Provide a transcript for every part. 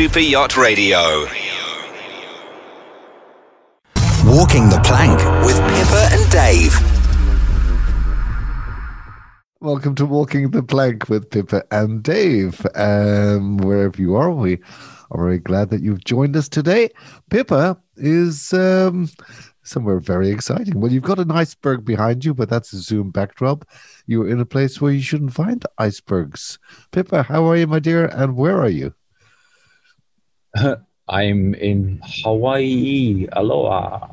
Super Yacht Radio. Walking the plank with Pippa and Dave. Welcome to Walking the Plank with Pippa and Dave. Um, wherever you are, we are very glad that you've joined us today. Pippa is um, somewhere very exciting. Well, you've got an iceberg behind you, but that's a Zoom backdrop. You're in a place where you shouldn't find icebergs. Pippa, how are you, my dear, and where are you? I'm in Hawaii. Aloha.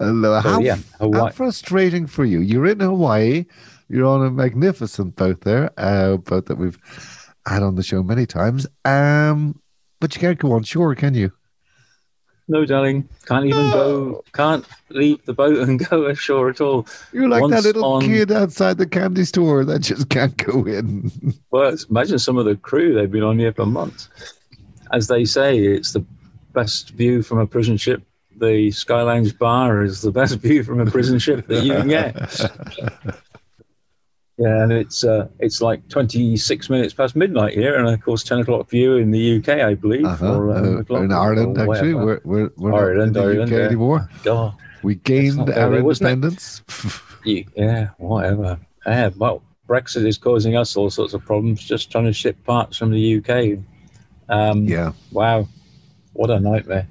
Aloha. So, how, yeah, Hawaii. how frustrating for you. You're in Hawaii. You're on a magnificent boat there, uh, boat that we've had on the show many times. Um, but you can't go on shore, can you? No, darling. Can't even go. Can't leave the boat and go ashore at all. You're like that little on- kid outside the candy store that just can't go in. Well, imagine some of the crew. They've been on here for months. As they say, it's the best view from a prison ship. The Sky Lounge bar is the best view from a prison ship that you can get. Yeah, and it's uh, it's like 26 minutes past midnight here, and of course 10 o'clock you in the UK, I believe. Uh-huh. or, Uh, o'clock in Ireland, actually, we're we're, we're Ireland, not in the Ireland, UK yeah. anymore. God, We gained our independence. yeah, whatever. Yeah, well, Brexit is causing us all sorts of problems. Just trying to ship parts from the UK. Um, yeah, Wow, what a nightmare!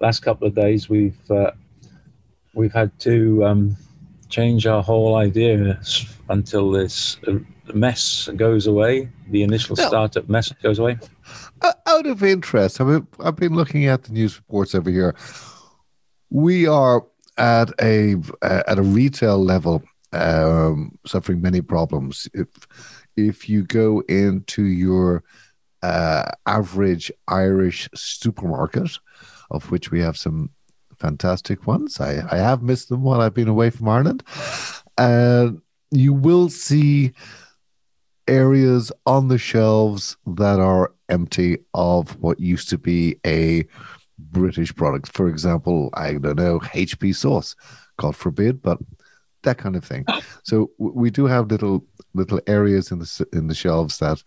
Last couple of days, we've uh, we've had to um, change our whole idea until this uh, mess goes away. The initial Yeah. startup mess goes away. Out of interest, I mean, I've been looking at the news reports over here. We are at a uh, at a retail level um, suffering many problems. If if you go into your uh, average Irish supermarket, of which we have some fantastic ones, I, I have missed them while I've been away from Ireland. Uh, you will see areas on the shelves that are empty of what used to be a British product. For example, I don't know, HP sauce, God forbid, but that kind of thing. So we do have little little areas in the in the shelves that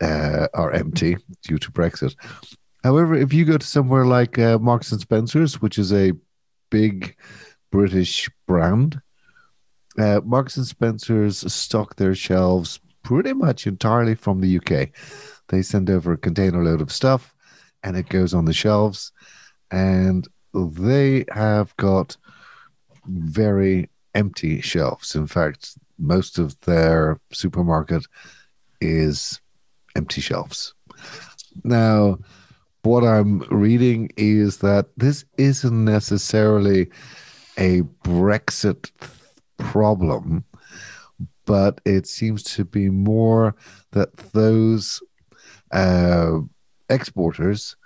uh, are empty due to Brexit. However, if you go to somewhere like uh, Marks and Spencers, which is a big British brand, uh, Marks and Spencers stock their shelves pretty much entirely from the UK. They send over a container load of stuff and it goes on the shelves. And they have got very empty shelves. In fact, most of their supermarket is empty shelves. Now, what I'm reading is that this isn't necessarily a Brexit problem, but it seems to be more that those uh, exporters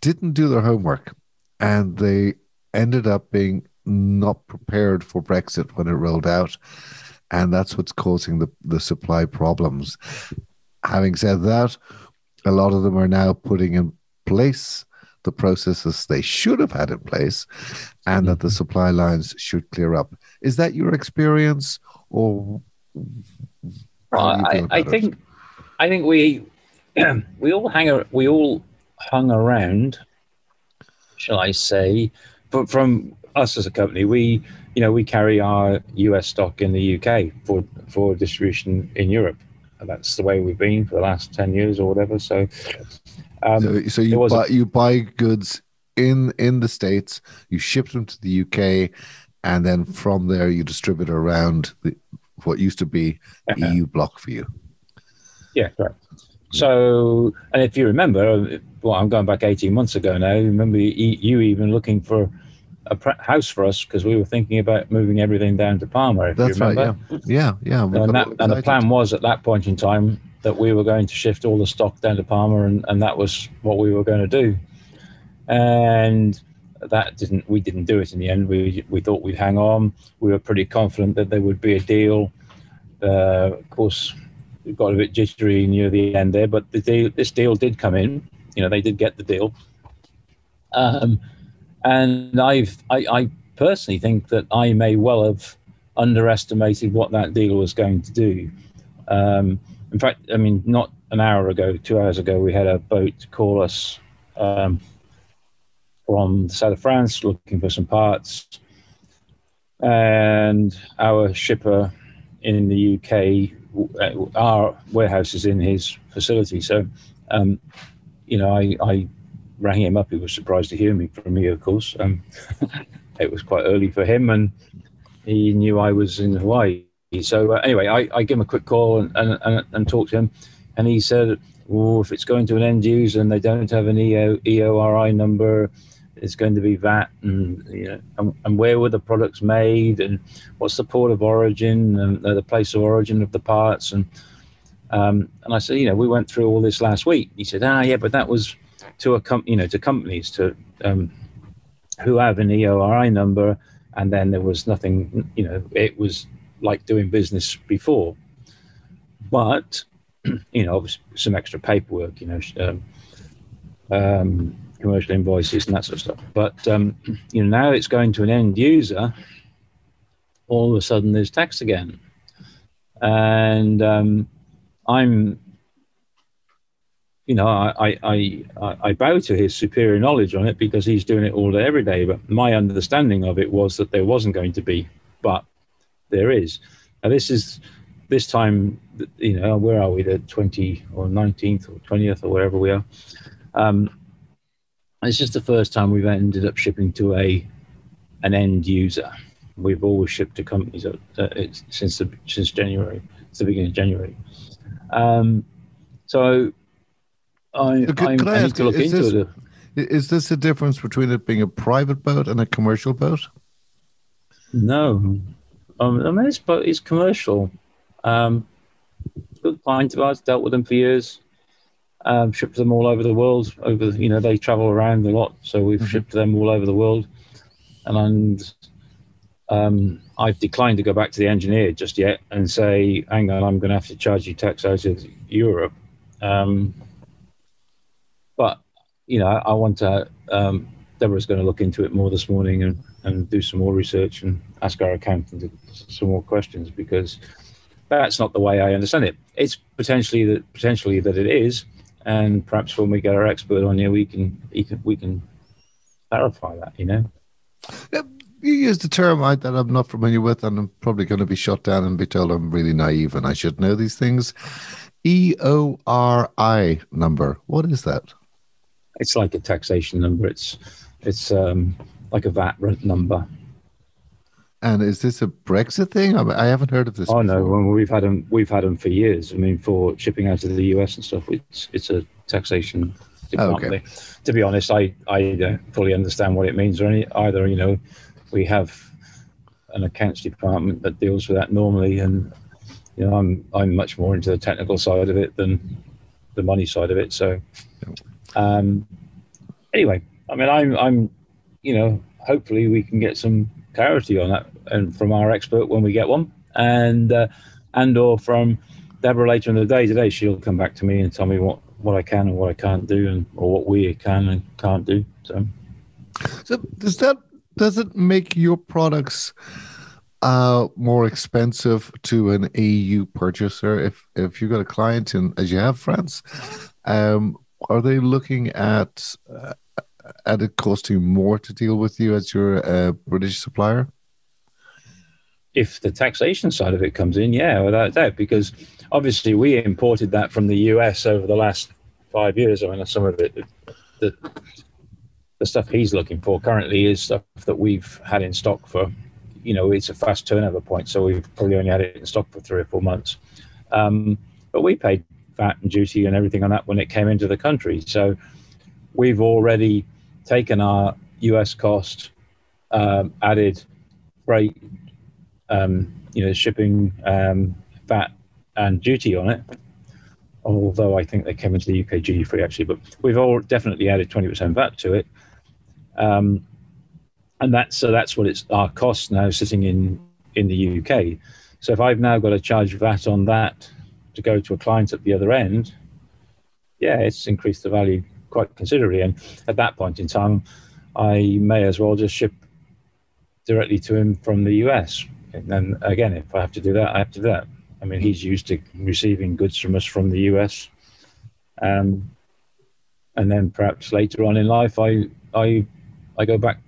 didn't do their homework and they ended up being not prepared for Brexit when it rolled out. And that's what's causing the, the supply problems. Having said that, a lot of them are now putting in place the processes they should have had in place and that the mm-hmm. supply lines should clear up. Is that your experience or I, I about it? think I think we we all hang we all hung around, shall I say, but from us as a company, we you know we carry our US stock in the UK for for distribution in Europe, and that's the way we've been for the last ten years or whatever. So, um, so, so you was a- buy you buy goods in in the states, you ship them to the UK, and then from there you distribute around the, what used to be the Uh-huh. EU block for you. Yeah, correct. So, and if you remember, well, I'm going back 18 months ago now. Remember you, you even looking for a house for us because we were thinking about moving everything down to Palma. If That's you right. remember. Yeah, yeah, yeah. And, that, and the plan was at that point in time that we were going to shift all the stock down to Palma, and, and that was what we were going to do. And that didn't. We didn't do it in the end. We we thought we'd hang on. We were pretty confident that there would be a deal. Uh, of course, we got a bit jittery near the end there, but the deal, this deal did come in. You know, they did get the deal. Um, and I've I, I personally think that I may well have underestimated what that deal was going to do. Um, in fact, I mean, not an hour ago, two hours ago, we had a boat call us um, from the south of France looking for some parts. And our shipper in the UK, uh, our warehouse is in his facility. So, um, you know, I, I, rang him up. He was surprised to hear me from me, of course. Um, it was quite early for him, and he knew I was in Hawaii. So, uh, anyway, I, I gave him a quick call and, and, and, and talked to him. And he said, well, if it's going to an end user and they don't have an EO, EORI number, it's going to be VAT and you know and, and, where were the products made and what's the port of origin and the place of origin of the parts and um, and I said you know we went through all this last week. He said ah yeah but that was to a com- you know to companies to um, who have an EORI number and then there was nothing you know it was like doing business before but you know obviously some extra paperwork you know um, um commercial invoices and that sort of stuff. But um, you know now it's going to an end user. All of a sudden, there's tax again, and um, I'm, you know, I, I I I bow to his superior knowledge on it because he's doing it all day every day. But my understanding of it was that there wasn't going to be, but there is. Now this is this time, you know, where are we? The 20 or 19th or 20th or wherever we are. Um, it's just the first time we've ended up shipping to a an end user. We've always shipped to companies uh, since the, since January, since the beginning of January. Um, so I, could, I, I need to look into this, it. Is this a difference between it being a private boat and a commercial boat? No, um, I mean it's it's commercial. Um, good client of ours, dealt with them for years um, shipped them all over the world. Over you know they travel around a lot, so we've mm-hmm. shipped them all over the world. And um, I've declined to go back to the engineer just yet and say, "Hang on, I'm going to have to charge you tax out of Europe." But you know, I, want to. Um, Deborah's going to look into it more this morning and, and do some more research and ask our accountant some more questions because that's not the way I understand it. It's potentially that potentially that it is, and perhaps when we get our expert on here, we can, can we can clarify that. You know. You used a term I, that I'm not familiar with, and I'm probably going to be shut down and be told I'm really naive and I should know these things. E O R I number. What is that? It's like a taxation number. It's it's um, like a VAT number. And is this a Brexit thing? I, mean, I haven't heard of this. Oh before. no, well, we've had them. We've had them for years. I mean, for shipping out of the US and stuff, it's it's a taxation department. Okay. To be honest, I I don't fully understand what it means or any either. You know, we have an accounts department that deals with that normally, and you know, I'm I'm much more into the technical side of it than the money side of it. So, um, anyway, I mean, I'm I'm, you know, hopefully we can get some clarity on that and from our expert when we get one, and uh, and or from Deborah later in the day today, she'll come back to me and tell me what what I can and what I can't do, and or what we can and can't do. So, so does that does it make your products? uh, more expensive to an EU purchaser if if you've got a client in as you have France, um, are they looking at uh, at it costing more to deal with you as your uh, British supplier? if the taxation side of it comes in, yeah, without doubt, because obviously we imported that from the US over the last five years. I mean, some of it, the, the stuff he's looking for currently is stuff that we've had in stock for, you know, it's a fast turnover point. So we've probably only had it in stock for three or four months. Um, but we paid VAT and duty and everything on that when it came into the country. So we've already taken our US cost, um, added freight um, you know, shipping, um, VAT, and duty on it. Although I think they came into the UK duty free actually, but we've all definitely added 20% VAT to it. Um, and that's so that's what it's our cost now sitting in in the UK. So if I've now got to charge VAT on that to go to a client at the other end, yeah, it's increased the value quite considerably. And at that point in time, I may as well just ship directly to him from the US and then again, if I have to do that, I have to do that. I mean, he's used to receiving goods from us from the US, um, and then perhaps later on in life, I I I go back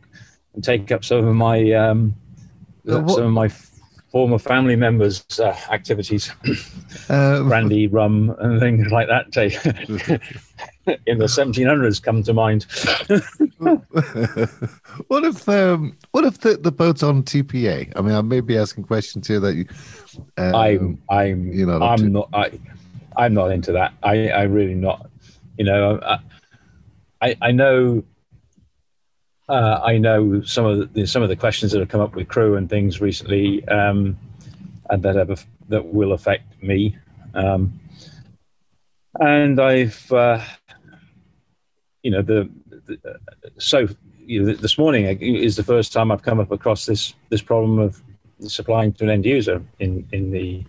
and take up some of my um, what- some of my former family members' uh, activities, Uh, brandy, rum, and things like that. In the 1700s come to mind. what if um, what if the, the boat's on TPA? I mean, I may be asking questions here that you. Um, I'm I'm you're not I'm not I I'm not into that. I I really not. You know, I I, I know. Uh, I know some of the some of the questions that have come up with crew and things recently, um, and that have that will affect me. Um, and I've, uh, you know, the, the so you know, this morning is the first time I've come up across this this problem of supplying to an end user in in the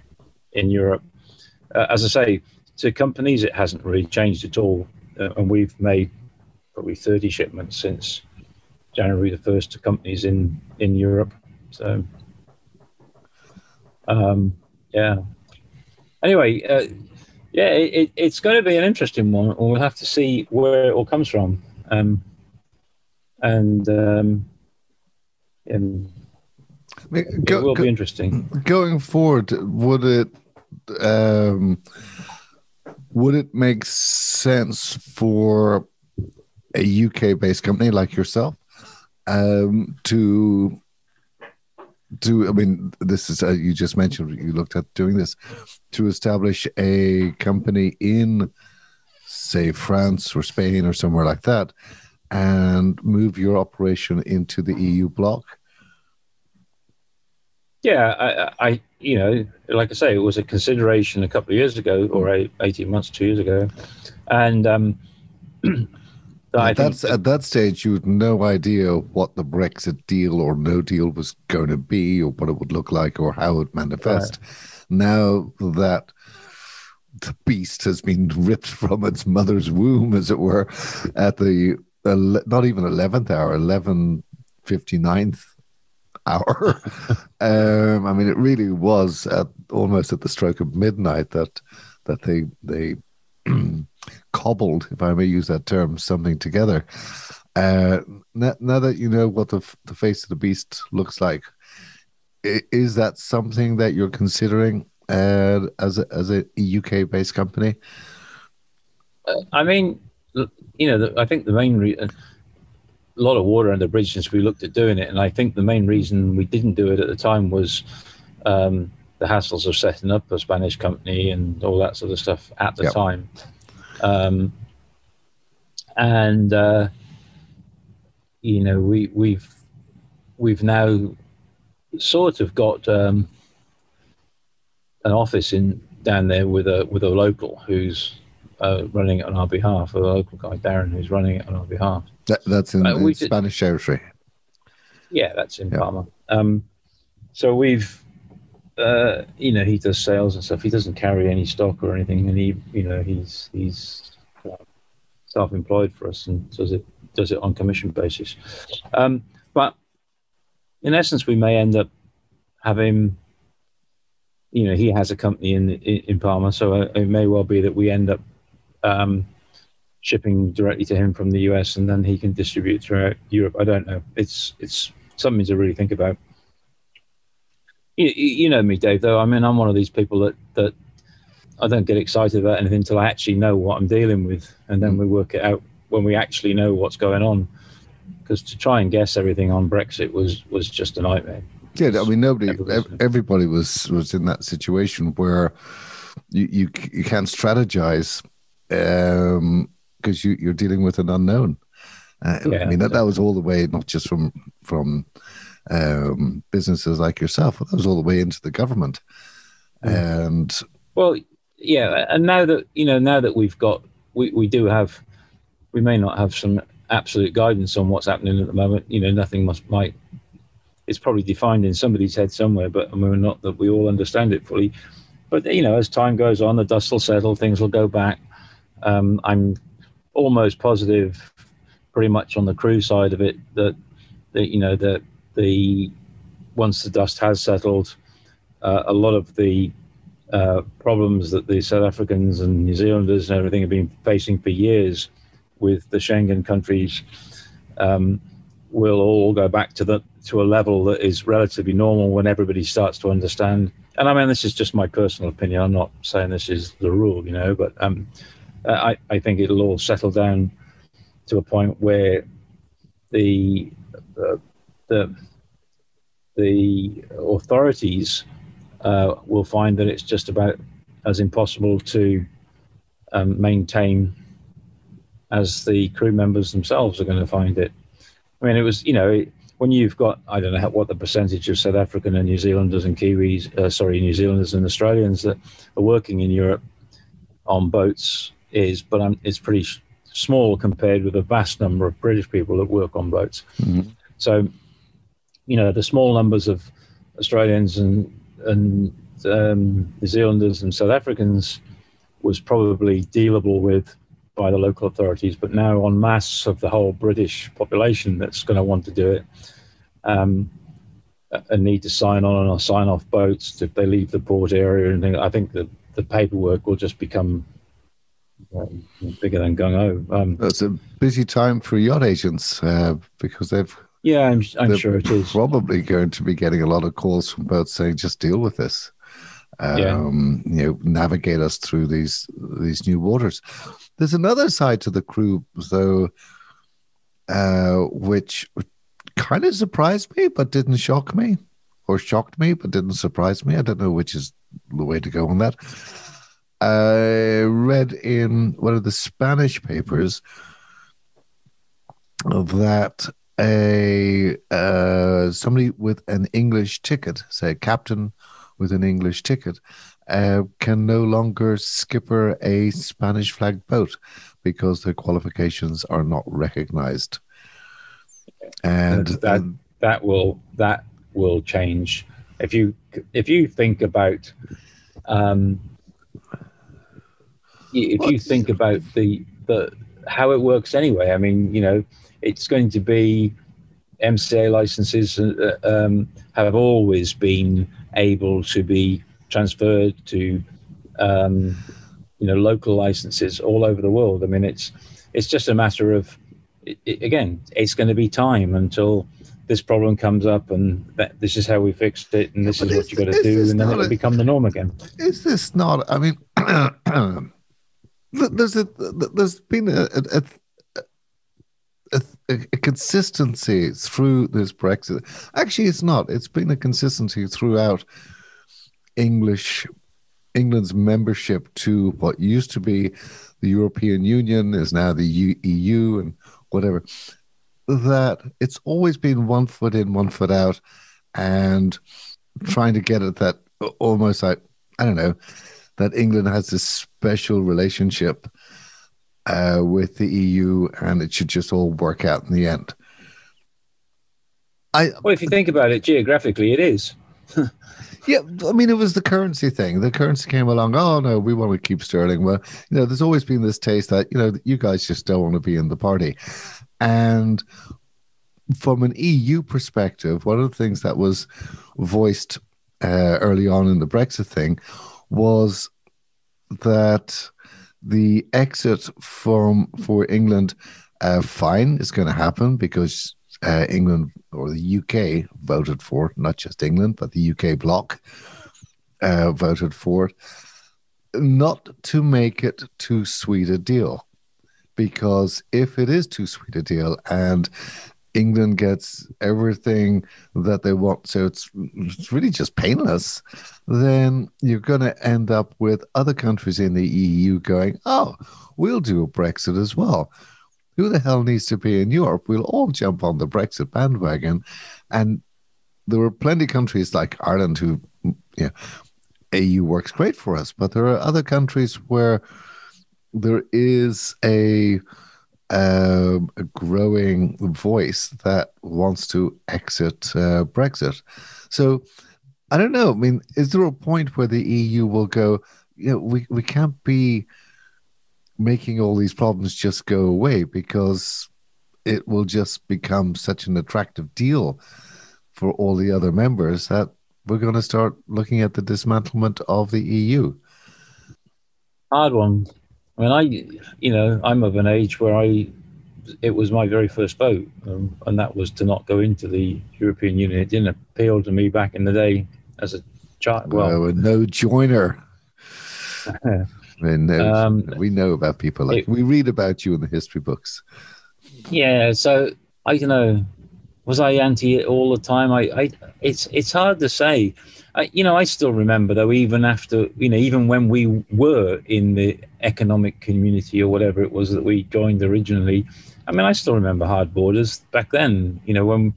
in Europe. Uh, as I say, to companies, it hasn't really changed at all, uh, and we've made probably 30 shipments since January the first to companies in in Europe. So, um, yeah. Anyway, uh, yeah, it, it, it's going to be an interesting one. We'll have to see where it all comes from, um, and um, and mean, it will go- be interesting. going forward, would it um, would it make sense for a UK based company like yourself um, to to I mean this is uh, you just mentioned you looked at doing this to establish a company in say France or Spain or somewhere like that and move your operation into the EU bloc? Yeah, I, I, you know, like I say, it was a consideration a couple of years ago, or eight, eighteen months, two years ago, and um, I at, that, at that stage, you had no idea what the Brexit deal or no deal was going to be, or what it would look like, or how it would manifest. Now that the beast has been ripped from its mother's womb, as it were, at the not even eleventh hour, eleven fifty ninth hour. um, I mean, it really was at almost at the stroke of midnight that that they they cobbled, if I may use that term, something together. Uh, now, now that you know what the the face of the beast looks like, is that something that you're considering uh, as a, as a UK based company? I mean, you know, the, I think the main reason, a lot of water under the bridge since we looked at doing it, and I think the main reason we didn't do it at the time was um, the hassles of setting up a Spanish company and all that sort of stuff at the Yep. time. Um, and uh, you know, we we've we've now sort of got um, an office in down there with a with a local who's uh, running it on our behalf, a local guy Darren who's running it on our behalf. That, that's in, Uh, in Spanish territory. Yeah, that's in Yeah. Palma. Um, so we've, uh, you know, he does sales and stuff. He doesn't carry any stock or anything, and he, you know, he's he's uh, self-employed for us and does it does it on commission basis. Um, but in essence, we may end up having, you know, he has a company in in, Palma, so it, it may well be that we end up. Um, shipping directly to him from the US and then he can distribute throughout Europe. I don't know. It's it's something to really think about. You, you know me, Dave. Though I mean, I'm one of these people that that I don't get excited about anything until I actually know what I'm dealing with, and then we work it out when we actually know what's going on. Because to try and guess everything on Brexit was was just a nightmare. Yeah, I mean, nobody, everybody was was in that situation where you you, you can't strategize because you you're dealing with an unknown. Uh, I mean, that, that was all the way, not just from from um, businesses like yourself, but that was all the way into the government. And Well, yeah, and now that you know, now that we've got, we, we do have, we may not have some absolute guidance on what's happening at the moment. You know, nothing must might. It's probably defined in somebody's head somewhere, but I mean, not that we all understand it fully. But you know, as time goes on, the dust will settle, things will go back. Um, I'm almost positive, pretty much on the crew side of it, that that you know that the once the dust has settled, uh, a lot of the uh, problems that the South Africans and New Zealanders and everything have been facing for years with the Schengen countries um, will all go back to the to a level that is relatively normal when everybody starts to understand. And I mean, this is just my personal opinion. I'm not saying this is the rule, you know, but um, I, I think it'll all settle down to a point where the uh, the the authorities uh, will find that it's just about as impossible to um, maintain as the crew members themselves are going to find it. I mean, it was, you know, when you've got, I don't know what the percentage of South African and New Zealanders and Kiwis, uh, sorry, New Zealanders and Australians that are working in Europe on boats is, but um, it's pretty small compared with a vast number of British people that work on boats. Mm-hmm. So, you know, the small numbers of Australians and and um, New Zealanders and South Africans was probably dealable with by the local authorities, but now en masse of the whole British population that's going to want to do it um, and need to sign on or sign off boats if they leave the port area and. I think the, the paperwork will just become bigger than gung ho. Um, it's a busy time for yacht agents uh, because they've. Yeah, I'm, I'm sure it is. Probably going to be getting a lot of calls from boats saying, just deal with this. Um, yeah. You know, navigate us through these these new waters. There's another side to the crew, though, uh, which kind of surprised me, but didn't shock me, or shocked me, but didn't surprise me. I don't know which is the way to go on that. I read in one of the Spanish papers that a uh, somebody with an English ticket, say a captain with an English ticket, uh, can no longer skipper a Spanish flagged boat because their qualifications are not recognized. And that um, that will that will change if you if you think about um, if you think about the the how it works anyway. I mean, you know, it's going to be MCA licenses uh, um, have always been able to be transferred to um, you know local licenses all over the world. I mean, it's it's just a matter of it, it, again, it's going to be time until this problem comes up, and that, this is how we fixed it, and this yeah, is what you got to do, and then it'll a, become the norm again. Is this not? I mean, there's a there's been a, a, a, a, consistency through this Brexit. Actually, it's not. It's been a consistency throughout English England's membership to what used to be the European Union is now the EU and whatever. That it's always been one foot in, one foot out, and trying to get at that almost like I don't know that England has this special relationship uh, with the EU, and it should just all work out in the end. I well, if you think about it geographically, it is. Yeah, I mean, it was the currency thing. The currency came along. Oh no, we want to keep sterling. Well, you know, there's always been this taste that you know you guys just don't want to be in the party, and from an EU perspective, one of the things that was voiced uh, early on in the Brexit thing was that the exit from for England, uh, fine, is going to happen because uh, England or the UK voted for it, not just England, but the UK bloc uh, voted for it, not to make it too sweet a deal. Because if it is too sweet a deal and England gets everything that they want, so it's, it's really just painless, then you're going to end up with other countries in the EU going, oh, we'll do a Brexit as well who the hell needs to be in Europe? We'll all jump on the Brexit bandwagon. And there were plenty of countries like Ireland who, yeah, EU works great for us, but there are other countries where there is a, um, a growing voice that wants to exit uh, Brexit. So I don't know. I mean, is there a point where the EU will go? You know, we we can't be making all these problems just go away because it will just become such an attractive deal for all the other members that we're going to start looking at the dismantlement of the EU? Hard one. I mean, I, you know, I'm of an age where I, it was my very first vote, um, and that was to not go into the European Union. It didn't appeal to me back in the day as a child. Well, Well, no joiner. I mean, no, Um, we know about people like it- we read about you in the history books. yeah. So I don't know. Was I anti it all the time? I, I, it's, it's hard to say. I, you know, I still remember though, even after, you know, even when we were in the economic community or whatever it was that we joined originally. I mean, I still remember hard borders back then. You know, when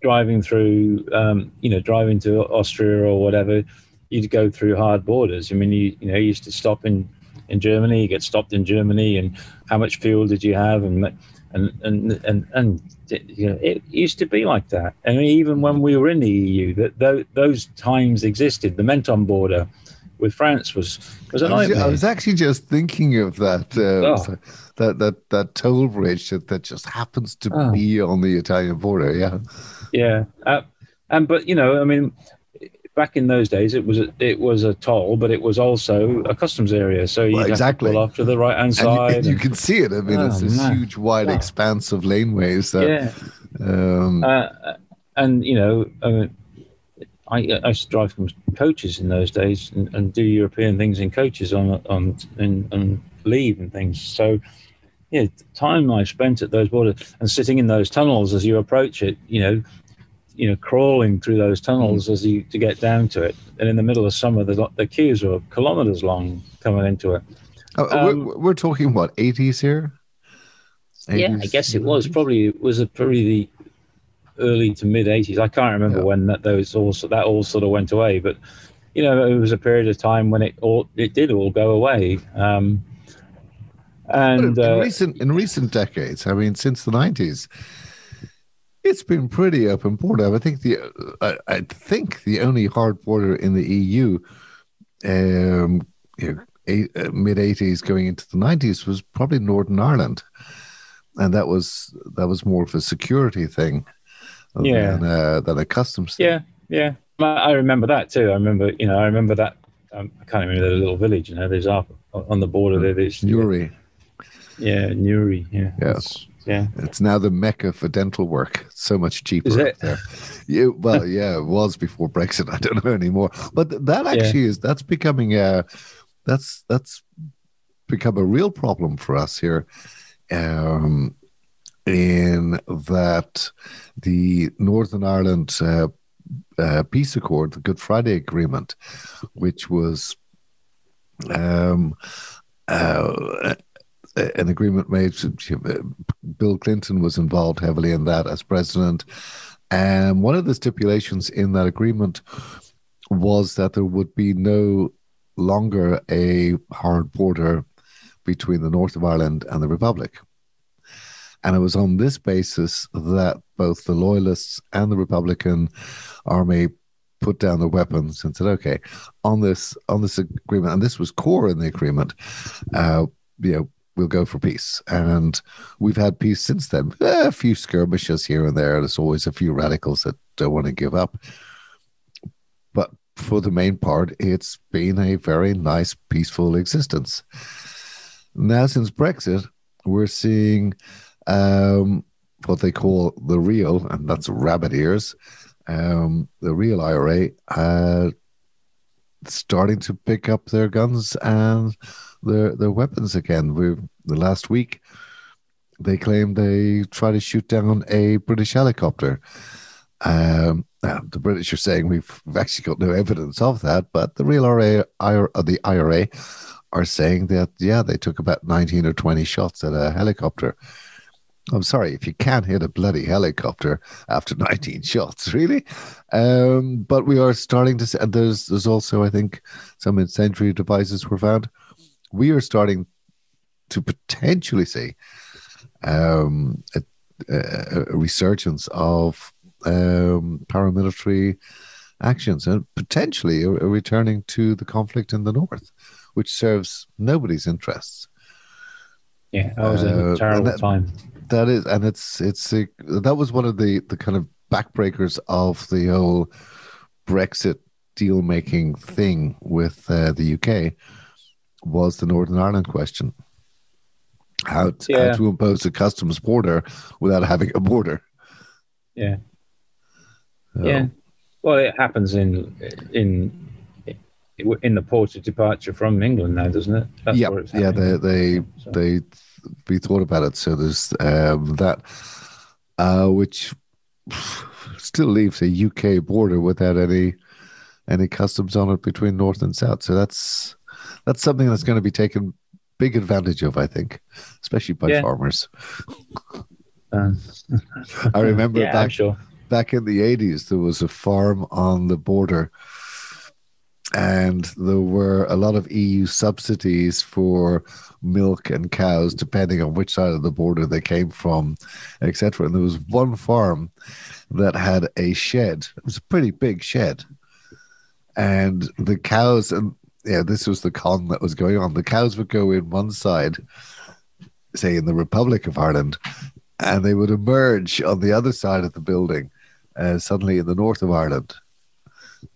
driving through, um, you know, driving to Austria or whatever, you'd go through hard borders. I mean, you, you know, you used to stop in in Germany, you get stopped in Germany, and how much fuel did you have, and and and and and you know, it used to be like that. I mean, even when we were in the EU, that tho- those times existed. The Menton border with France was was a I was, nightmare. I was actually just thinking of that uh, Oh. that that that toll bridge that, that just happens to Oh. be on the Italian border. Yeah, Yeah, uh, and but you know, I mean, back in those days, it was a, it was a toll, but it was also a customs area. So you Well, exactly. to pull off to the right hand and you, side. and you and- can see it. I mean, it's Oh, this man. huge, wide expanse of laneways. That, yeah, um, uh, and you know, I, mean, I, I used to drive from coaches in those days and, and do European things in coaches on on in, on leave and things. So. Yeah, the time I spent at those borders and sitting in those tunnels as you approach it, you know, you know, crawling through those tunnels as you to get down to it. And in the middle of summer, the, the queues were kilometers long coming into it. uh, um, we're, we're talking what eighties here. Yeah, I guess it was probably it was a probably the early to mid '80s. I can't remember Yeah. when that those also that all sort of went away, but you know, it was a period of time when it all it did all go away. Um, and in, in uh, recent in recent decades, I mean, since the nineties, it's been pretty open border. I think the I, I think the only hard border in the EU, um, you know, eight, uh, mid eighties going into the nineties was probably Northern Ireland, and that was that was more of a security thing, Yeah. than, uh, than a customs thing. yeah, yeah, I I remember that too. I remember, you know, I remember that. Um, I can't remember the little village. You know, there's up on the border there. There's Newry. Yeah, Newry. Yeah. Yes. Yeah. It's now the mecca for dental work. So much cheaper Is it? there. Yeah, well, yeah, it was before Brexit. I don't know anymore. But that actually is that's becoming a that's that's become a real problem for us here. Um, in that the Northern Ireland uh, uh, peace accord, the Good Friday Agreement, which was um, uh, an agreement made. Bill Clinton was involved heavily in that as president. And one of the stipulations in that agreement was that there would be no longer a hard border between the north of Ireland and the Republic. And it was on this basis that both the Loyalists and the Republican Army put down their weapons and said, "Okay, on this on this agreement, and this was core in the agreement, uh, you know, we'll go for peace." And we've had peace since then. Eh, a few skirmishes here and there. There's always a few radicals that don't want to give up, but for the main part, it's been a very nice, peaceful existence. Now, since Brexit, we're seeing um, what they call the real, and that's rabbit ears, um, the real IRA, uh, starting to pick up their guns and their their weapons again. We the last week they claimed they tried to shoot down a British helicopter. Um, now, the British are saying we've, actually got no evidence of that, but the real IRA, IRA, uh, the IRA are saying that yeah, they took about nineteen or twenty shots at a helicopter. I'm sorry if you can't hit a bloody helicopter after 19 shots, really. Um, but we are starting to. See, and there's there's also I think some incendiary devices were found. We are starting to potentially see um, a, a, a resurgence of um, paramilitary actions and potentially a, a returning to the conflict in the north, which serves nobody's interests. Yeah, that was a Uh, terrible that- time. That is, and it's it's a, that was one of the the kind of backbreakers of the whole Brexit deal making thing with uh, the UK was the Northern Ireland question. How, t- Yeah. how to impose a customs border without having a border. Yeah. So, Yeah. Well, it happens in in in the port of departure from England now, doesn't it? That's yeah, where it's yeah. They they So- they we thought about it. So there's um, that, uh, which still leaves a UK border without any any customs on it between north and south. So that's that's something that's going to be taken big advantage of, I think, especially by Yeah. farmers. Um, I remember yeah, back sure. back in the 80s there was a farm on the border and there were a lot of EU subsidies for milk and cows depending on which side of the border they came from etc and there was one farm that had a shed it was a pretty big shed and the cows and yeah this was the con that was going on the cows would go in one side say in the republic of ireland and they would emerge on the other side of the building uh, suddenly in the north of Ireland,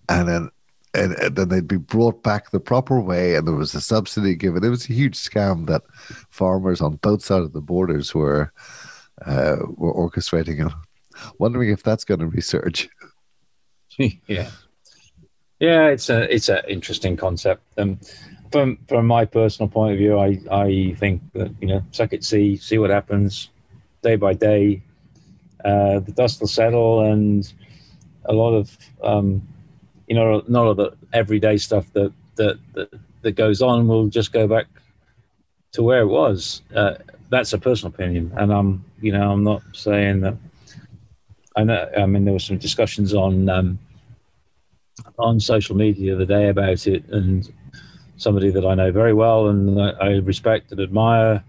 and then and, and then they'd be brought back the proper way, and there was a subsidy given. It was a huge scam that farmers on both sides of the borders were uh, were orchestrating. Wondering if that's going to resurge. yeah, yeah. It's a it's an interesting concept. Um, from from my personal point of view, I I think that you know, suck it, see see what happens, day by day. Uh, the dust will settle, and a lot of um, you know, not all the everyday stuff that that that, that goes on will just go back to where it was. Uh, that's a personal opinion, and I'm you know I'm not saying that. I know. I mean, there were some discussions on um, on social media the day about it, and somebody that I know very well and I respect and admire,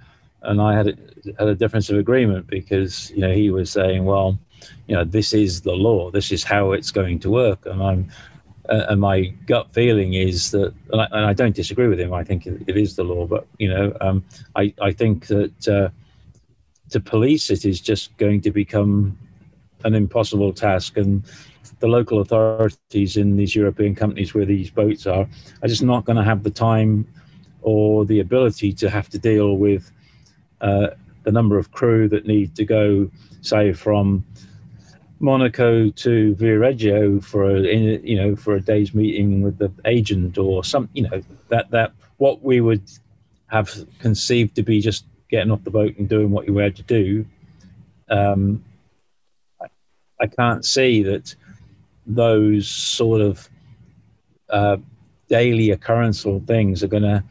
and I had a, had a difference of agreement because you know he was saying, well, you know, this is the law, this is how it's going to work, and I'm. And my gut feeling is that, and I, and I don't disagree with him. I think it, it is the law, but you know, um, I I think that uh, to police it is just going to become an impossible task, and the local authorities in these European companies where these boats are are just not going to have the time or the ability to have to deal with uh, the number of crew that need to go, say, from Monaco to Viareggio for a you know for a day's meeting with the agent or some you know that that what we would have conceived to be just getting off the boat and doing what you had to do. Um, I, I can't see that those sort of uh, daily or things are going to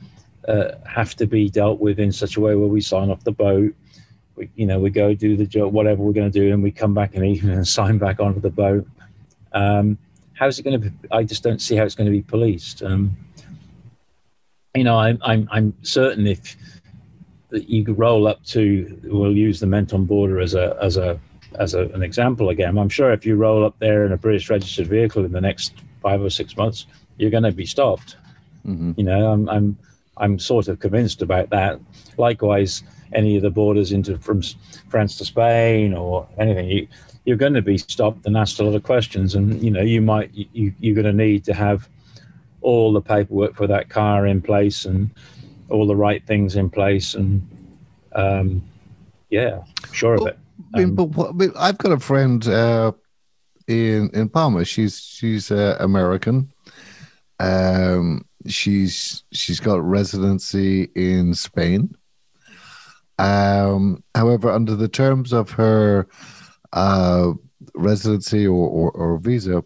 uh, have to be dealt with in such a way where we sign off the boat. We, you know, we go do the job, whatever we're going to do, and we come back in the evening and sign back onto the boat. Um, how's it going to be? I just don't see how it's going to be policed. Um, you know, I'm, I'm, I'm certain if you could roll up to, we'll use the Menton border as a, as a, as a, an example again. I'm sure if you roll up there in a British registered vehicle in the next five or six months, you're going to be stopped. Mhm. You know, I'm, I'm, I'm sort of convinced about that. Likewise, any of the borders into from France to Spain or anything, you, you're going to be stopped and asked a lot of questions, and you know, you might, you, you're going to need to have all the paperwork for that car in place and all the right things in place, and um, yeah, sure of it. I mean, Um, but what, I mean, I've got a friend uh, in in Palma. She's she's uh, American. Um, she's she's got residency in Spain. Um, however, under the terms of her uh, residency or, or, or visa,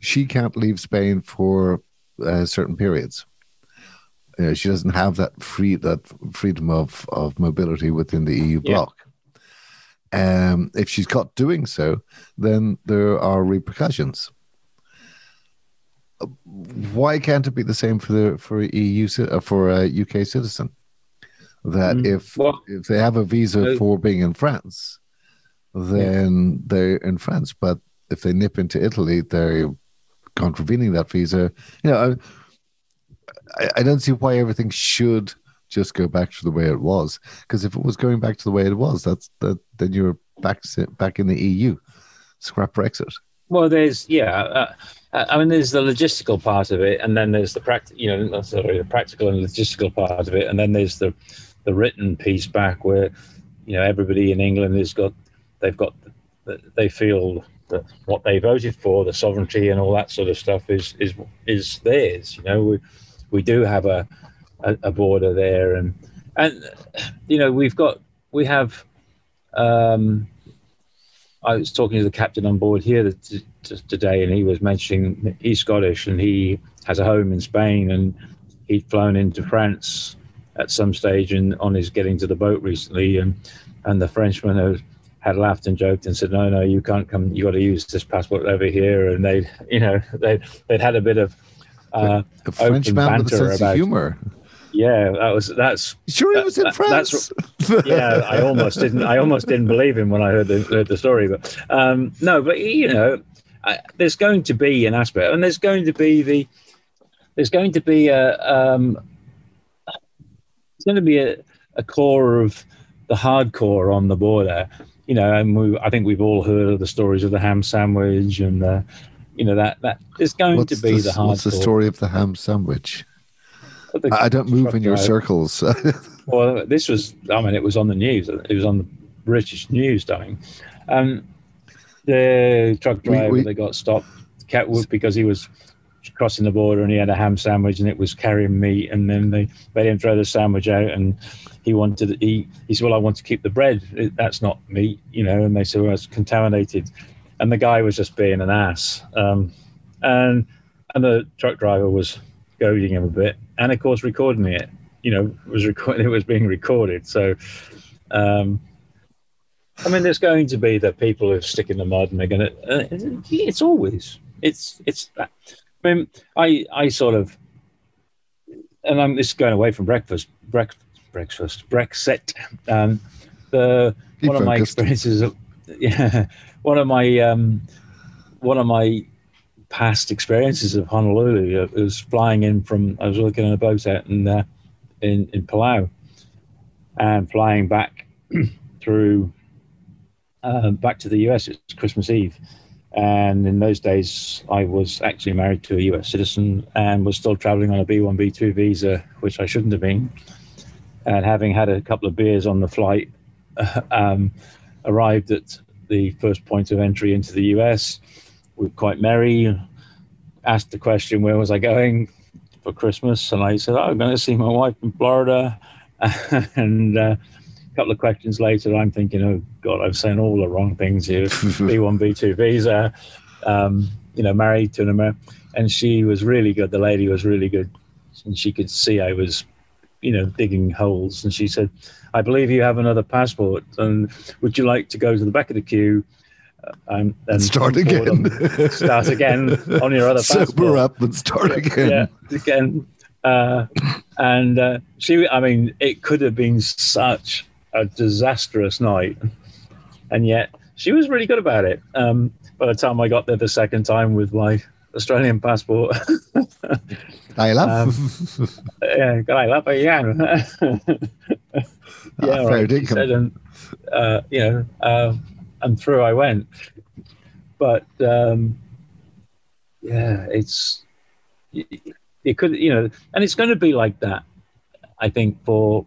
she can't leave Spain for uh, certain periods. You know, she doesn't have that free that freedom of, of mobility within the EU Yeah. bloc. Um, if she's caught doing so, then there are repercussions. Why can't it be the same for the for a EU uh, for a UK citizen? That Mm, if well, if they have a visa uh, for being in France, then they're in France. But if they nip into Italy, they're contravening that visa. You know, I- I don't see why everything should just go back to the way it was. Because if it was going back to the way it was, that's that then you're back back in the EU. scrap Brexit. Well, there's yeah. Uh, I mean, there's the logistical part of it, and then there's the practical, you know, sorry, the practical and logistical part of it, and then there's the the written piece back where, you know, everybody in England has got, they've got, they feel that what they voted for, the sovereignty and all that sort of stuff, is is is theirs. You know, we we do have a a, a border there, and and you know we've got we have. Um, I was talking to the captain on board here today, and he was mentioning he's Scottish and he has a home in Spain, and he'd flown into France at some stage and on his getting to the boat recently, and and the Frenchman had, had laughed and joked and said, "No, no, you can't come. You got to use this passport over here." And they, you know, they they'd had a bit of uh, a French man with a sense of humor. Yeah, that was that's. Sure, he was in France. yeah, I almost didn't. I almost didn't believe him when I heard the, heard the story. But um, no, but you know, I, there's going to be an aspect, and there's going to be the there's going to be a um, it's going to be a, a core of the hardcore on the border. You know, and we, I think we've all heard of the stories of the ham sandwich, and uh, you know that that is going what's to be the, the hardcore. What's the story of the ham sandwich? I don't move in your circles. well, this was, I mean, it was on the news. It was on the British news, darling. Um, the truck driver, we, we, they got stopped Catwood because he was crossing the border and he had a ham sandwich and it was carrying meat. And then they made him throw the sandwich out and he wanted to eat. He said, Well, I want to keep the bread. It, that's not meat, you know. And they said, Well, it's contaminated. And the guy was just being an ass. Um, and and the truck driver was goading him a bit, and of course recording it. You know, was recorded. It was being recorded. So, um, I mean, there's going to be the people who stick in the mud, and they're going to. Uh, it's always. It's it's. I mean, I I sort of, and I'm this is going away from breakfast. Breakfast. Breakfast. Brexit. Um, the Keep one focused. of my experiences. Of, yeah, one of my um, one of my past experiences of Honolulu. It was flying in from, I was looking at a boat out in, uh, in, in Palau and flying back through, uh, back to the US. It's Christmas Eve. And in those days, I was actually married to a US citizen and was still traveling on a B1, B2 visa, which I shouldn't have been. And having had a couple of beers on the flight, um, arrived at the first point of entry into the US were quite merry. Asked the question, where was I going for Christmas? And I said, oh, I'm going to see my wife in Florida. and uh, a couple of questions later, I'm thinking, oh, God, I've saying all the wrong things here. B1, B2 visa, um, you know, married to an American. And she was really good. The lady was really good. And she could see I was, you know, digging holes. And she said, I believe you have another passport. And would you like to go to the back of the queue and, and start again. start again on your other passport. Sober up and start again. Yeah, again. Uh, and uh, she, I mean, it could have been such a disastrous night, and yet she was really good about it. Um, by the time I got there the second time with my Australian passport, I love. Um, yeah, I love again. yeah, ah, right, said, and, uh, you know. And through I went. But um, yeah, it's it could you know, and it's going to be like that. I think for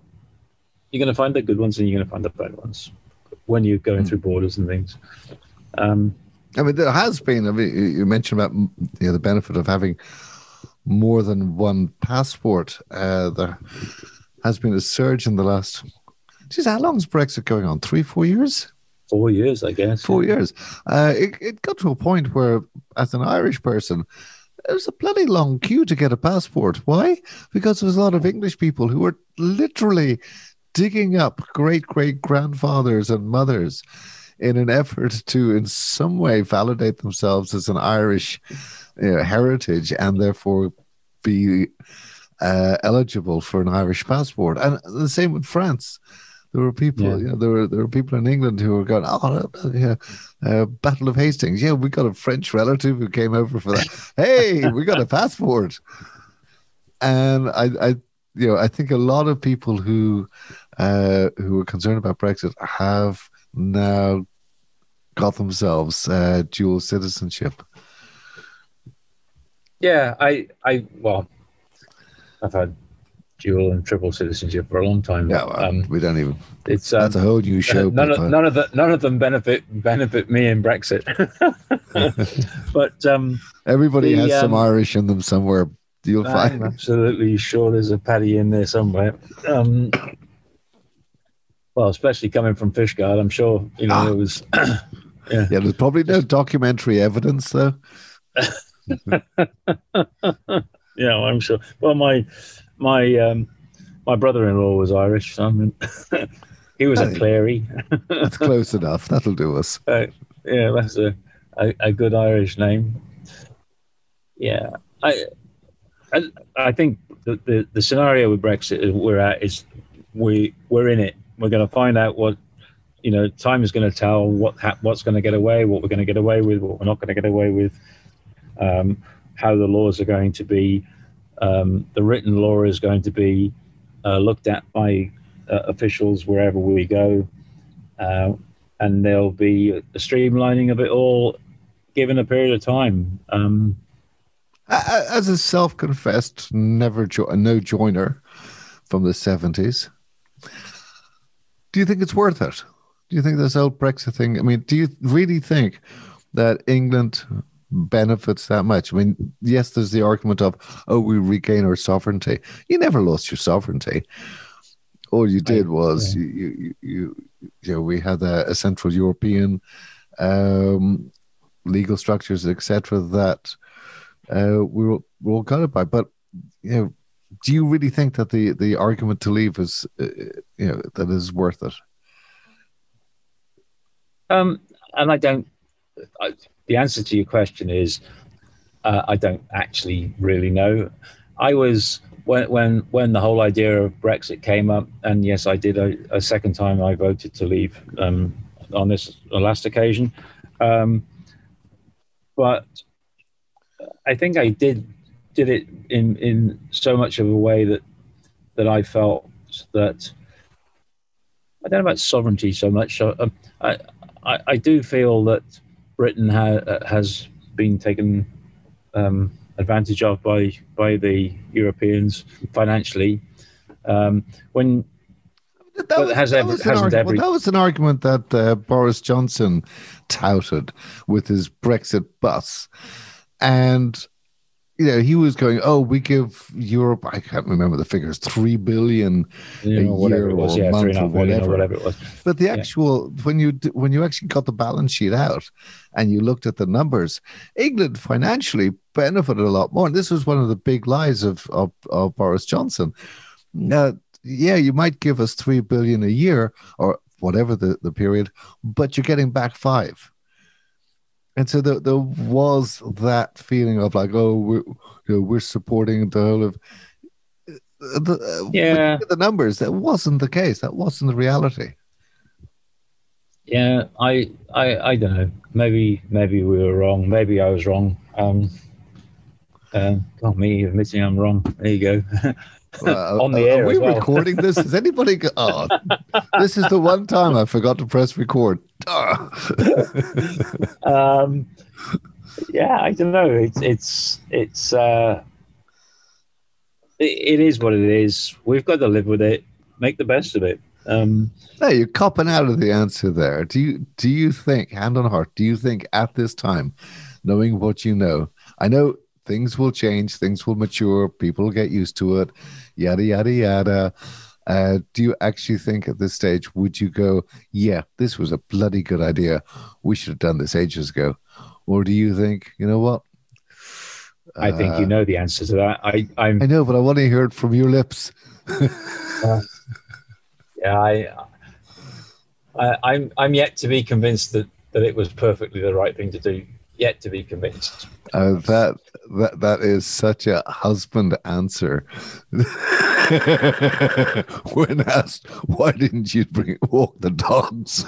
you're going to find the good ones and you're going to find the bad ones when you're going mm. through borders and things. Um, I mean, there has been. I mean, you mentioned about you know, the benefit of having more than one passport. Uh, there has been a surge in the last. Geez, how long is Brexit going on? Three, four years? Four years, I guess. Four years. Uh, it, it got to a point where, as an Irish person, there was a bloody long queue to get a passport. Why? Because there was a lot of English people who were literally digging up great great grandfathers and mothers in an effort to, in some way, validate themselves as an Irish you know, heritage and therefore be uh, eligible for an Irish passport. And the same with France. There were people, yeah. you know, there were there were people in England who were going, oh, yeah, uh, Battle of Hastings. Yeah, we got a French relative who came over for that. hey, we got a passport. And I, I, you know, I think a lot of people who, uh, who are concerned about Brexit have now got themselves uh, dual citizenship. Yeah, I, I, well, I've had dual and triple citizenship for a long time. Yeah, well, um, we don't even. it's um, That's a whole new show. none, of, none of the, none of them benefit benefit me in Brexit. but um, Everybody the, has some um, Irish in them somewhere. You'll I'm find. absolutely sure there's a paddy in there somewhere. Um, well, especially coming from Fishguard, I'm sure you know Ah. there was. Yeah, there's probably no documentary evidence though. Yeah, I'm sure. Well, my my um, my brother-in-law was Irish. So I mean, he was a Hey. Clary. That's close enough. That'll do us. Uh, yeah, that's a, a a good Irish name. Yeah, I I, I think the, the the scenario with Brexit we're at is we we're in it. We're going to find out what you know. Time is going to tell what what's going to get away, what we're going to get away with, what we're not going to get away with. Um, how the laws are going to be, um, the written law is going to be uh, looked at by uh, officials wherever we go, uh, and there'll be a streamlining of it all given a period of time. Um, As a self-confessed never jo- no joiner from the seventies, do you think it's worth it? Do you think this old Brexit thing? I mean, do you really think that England benefits that much? I mean, yes, there's the argument of oh, we regain our sovereignty. You never lost your sovereignty. All you did was you, you, you, you, you know, we had a, a Central European um, legal structures, etc. That uh, we were, we all got it by. But you know, do you really think that the the argument to leave is uh, you know that is worth it? Um, and I don't. The answer to your question is, uh, I don't actually really know. I was when when when the whole idea of Brexit came up, and yes, I did a, a second time. I voted to leave um, on this last occasion, um, but I think I did did it in in so much of a way that that I felt that I don't know about sovereignty so much. Um, I, I I do feel that Britain ha- uh, has been taken um, advantage of by by the Europeans financially. Um, when That was, has that every- was an argument, every- that was an argument that uh, Boris Johnson touted with his Brexit bus, and you know he was going, "Oh, we give Europe. I can't remember the figures, three billion you A know, year was, or yeah, month three and a or whatever. or whatever it was. But the Yeah. actual when you when you actually got the balance sheet out and you looked at the numbers, England financially benefited a lot more. And this was one of the big lies of of, of Boris Johnson. Uh, yeah, you might give us three billion a year or whatever the, the period, but you're getting back five. And so there, there was that feeling of like, oh, we're, you know, we're supporting the whole of uh, the, uh, Yeah. the numbers. That wasn't the case. That wasn't the reality. Yeah, I, I, I don't know. Maybe, maybe we were wrong. Maybe I was wrong. Um, um, not me admitting I'm wrong. There you go. Uh, On the are- air Are we as well. recording this? Is anybody? Go- oh, this is the one time I forgot to press record. Um, yeah, I don't know. It's it's it's uh, it, it is what it is. We've got to live with it. Make the best of it. Um, no, you're copping out of the answer there. Do you? Do you think, hand on heart, do you think at this time, knowing what you know, I know things will change, things will mature, people will get used to it, yada yada yada. Uh, do you actually think at this stage would you go, yeah, this was a bloody good idea. We should have done this ages ago, or do you think, you know what? I think Uh, you know the answer to that. I I'm I know, but I want to hear it from your lips. yeah I, I I'm I'm yet to be convinced that that it was perfectly the right thing to do. Yet to be convinced. Uh, that that that is such a husband answer. when asked, why didn't you bring walk the dogs?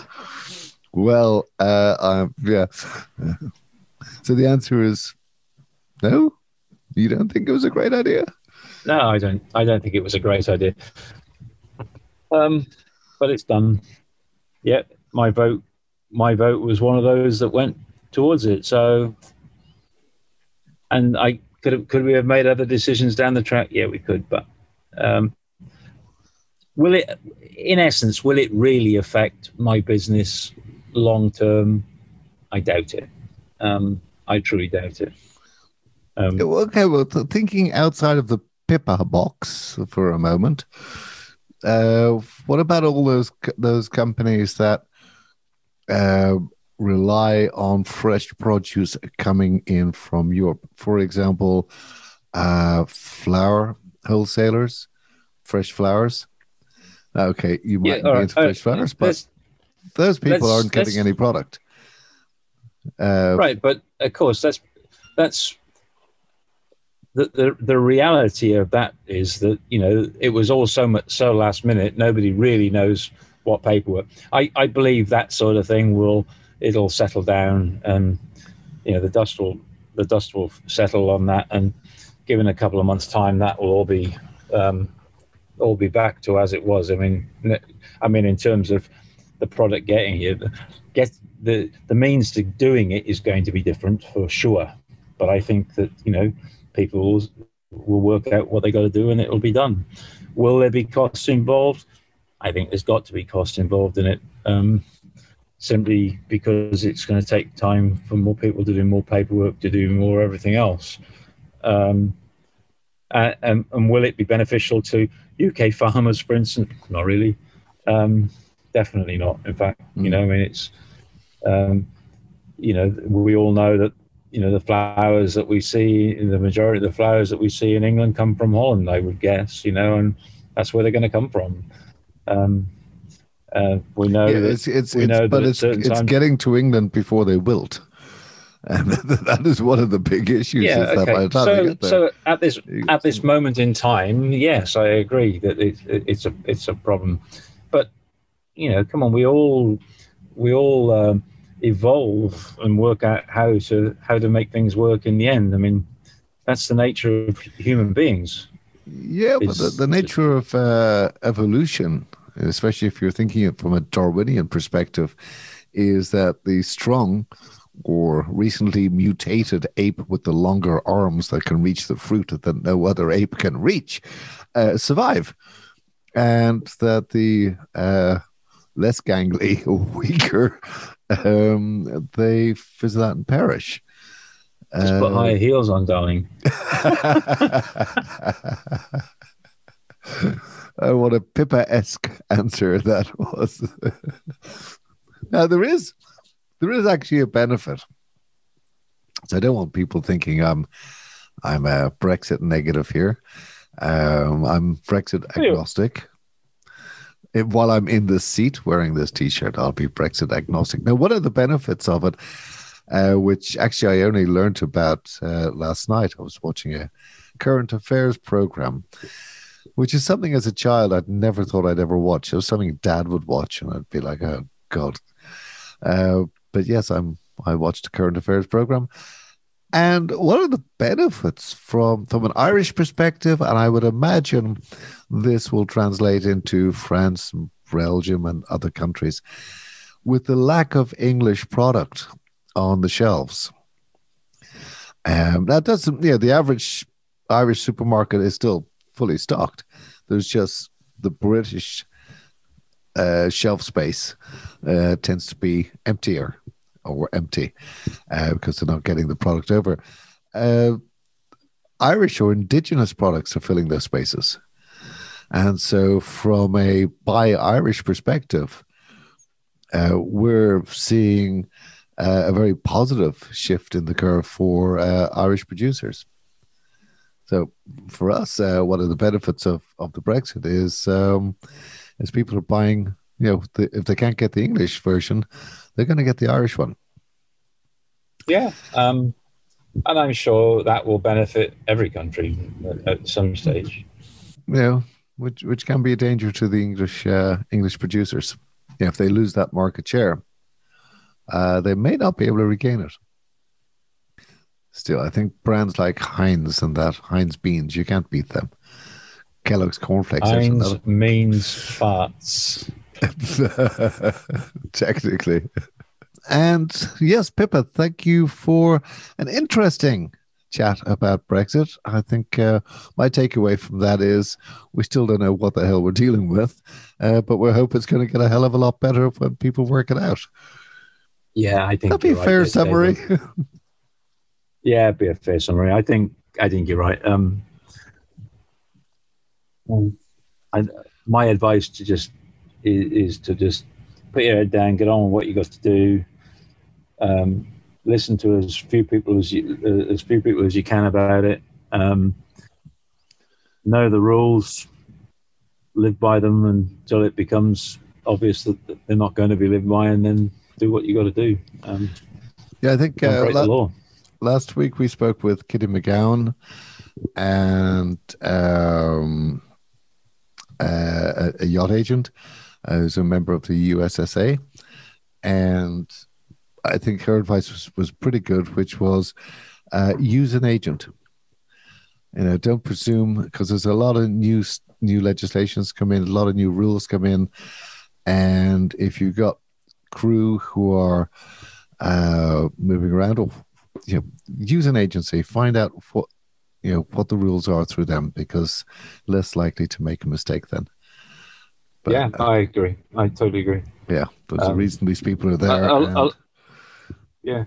Well, uh, um, yeah. So the answer is no. You don't think it was a great idea? No, I don't. I don't think it was a great idea. Um, but it's done. Yeah, my vote my vote was one of those that went towards it. So, and I could have, could we have made other decisions down the track? Yeah, we could, but um, will it, in essence, will it really affect my business long term? I doubt it. Um, I truly doubt it. Um, okay, well, th- thinking outside of the Pippa box for a moment, uh, what about all those those companies that uh, rely on fresh produce coming in from Europe? For example, uh, flour wholesalers, fresh flowers. Okay, you might yeah, be right. into fresh flowers, but those people aren't getting any product. Uh, right, but of course that's that's the, the the reality of that is that you know it was all so much so last minute. Nobody really knows what paperwork. I I believe that sort of thing will it'll settle down and you know the dust will the dust will settle on that and given a couple of months time that will all be um, all be back to as it was. I mean I mean in terms of the product getting here, get the the means to doing it is going to be different for sure. But I think that you know people will, will work out what they got to do and it'll be done. Will there be costs involved? I think there's got to be costs involved in it. Um, simply because it's going to take time for more people to do more paperwork, to do more everything else. Um, and, and, will it be beneficial to UK farmers, for instance? Not really. Um, definitely not. In fact, you know, I mean, it's, um, you know, we all know that you know the flowers that we see the majority of the flowers that we see in england come from holland i would guess you know and that's where they're going to come from um, uh, we know yeah, that, it's it's, it's but it's it's times... getting to england before they wilt and that is one of the big issues yeah okay. so, so at this at this moment in time yes i agree that it, it, it's a it's a problem but you know come on we all we all um, evolve and work out how to how to make things work in the end. I mean, that's the nature of human beings. Yeah, but the, the nature of uh, evolution, especially if you're thinking it from a Darwinian perspective, is that the strong or recently mutated ape with the longer arms that can reach the fruit that no other ape can reach uh, survive. And that the uh, less gangly, weaker um, they fizzle out and perish. Just put higher heels on, darling. oh, what a Pippa-esque answer that was. now there is there is actually a benefit. So I don't want people thinking I'm I'm a Brexit negative here. Um, I'm Brexit agnostic while I'm in this seat wearing this T-shirt, I'll be Brexit agnostic. Now, what are the benefits of it? Uh, which actually I only learned about uh, last night. I was watching a current affairs program, which is something as a child I'd never thought I'd ever watch. It was something Dad would watch, and I'd be like, "Oh God!" Uh, but yes, I'm. I watched a current affairs program, and what are the benefits from from an Irish perspective? And I would imagine this will translate into France, Belgium, and other countries with the lack of English product on the shelves. Um, that doesn't, yeah, the average Irish supermarket is still fully stocked. There's just the British uh, shelf space uh, tends to be emptier or empty uh, because they're not getting the product over. Uh, Irish or indigenous products are filling those spaces. And so, from a buy Irish perspective, uh, we're seeing uh, a very positive shift in the curve for Irish producers. So, for us, uh, one of the benefits of, of the Brexit is um, is people are buying. You know, the, if they can't get the English version, they're going to get the Irish one. Yeah, um, and I'm sure that will benefit every country at, at some stage. Yeah, which which can be a danger to the English uh, English producers. Yeah, if they lose that market share, uh, they may not be able to regain it. Still, I think brands like Heinz and that Heinz beans, you can't beat them. Kellogg's cornflakes. Heinz means farts. Technically. and yes, Pippa, thank you for an interesting chat about Brexit. I think uh, my takeaway from that is we still don't know what the hell we're dealing with, uh, but we hope it's going to get a hell of a lot better when people work it out. Yeah, I think that'd be a fair summary. yeah, be a fair summary. I think I think you're right. Um, I, my advice to just is, is, to just put your head down, get on with what you got to do. Um, listen to as few people as you uh, as few people as you can about it. Um, know the rules, live by them until it becomes obvious that they're not going to be lived by, and then do what you got to do. Um, yeah, I think uh, la- last week we spoke with Kitty McGowan and um, uh, a, yacht agent uh, who's a member of the USSA, and I think her advice was, was pretty good, which was uh, use an agent. You know, don't presume because there's a lot of new new legislations come in, a lot of new rules come in, and if you've got crew who are uh, moving around, or you know, use an agency, find out what you know what the rules are through them, because less likely to make a mistake then. But, yeah, uh, I agree. I totally agree. Yeah, there's um, a reason these people are there. I'll, and, I'll, yeah.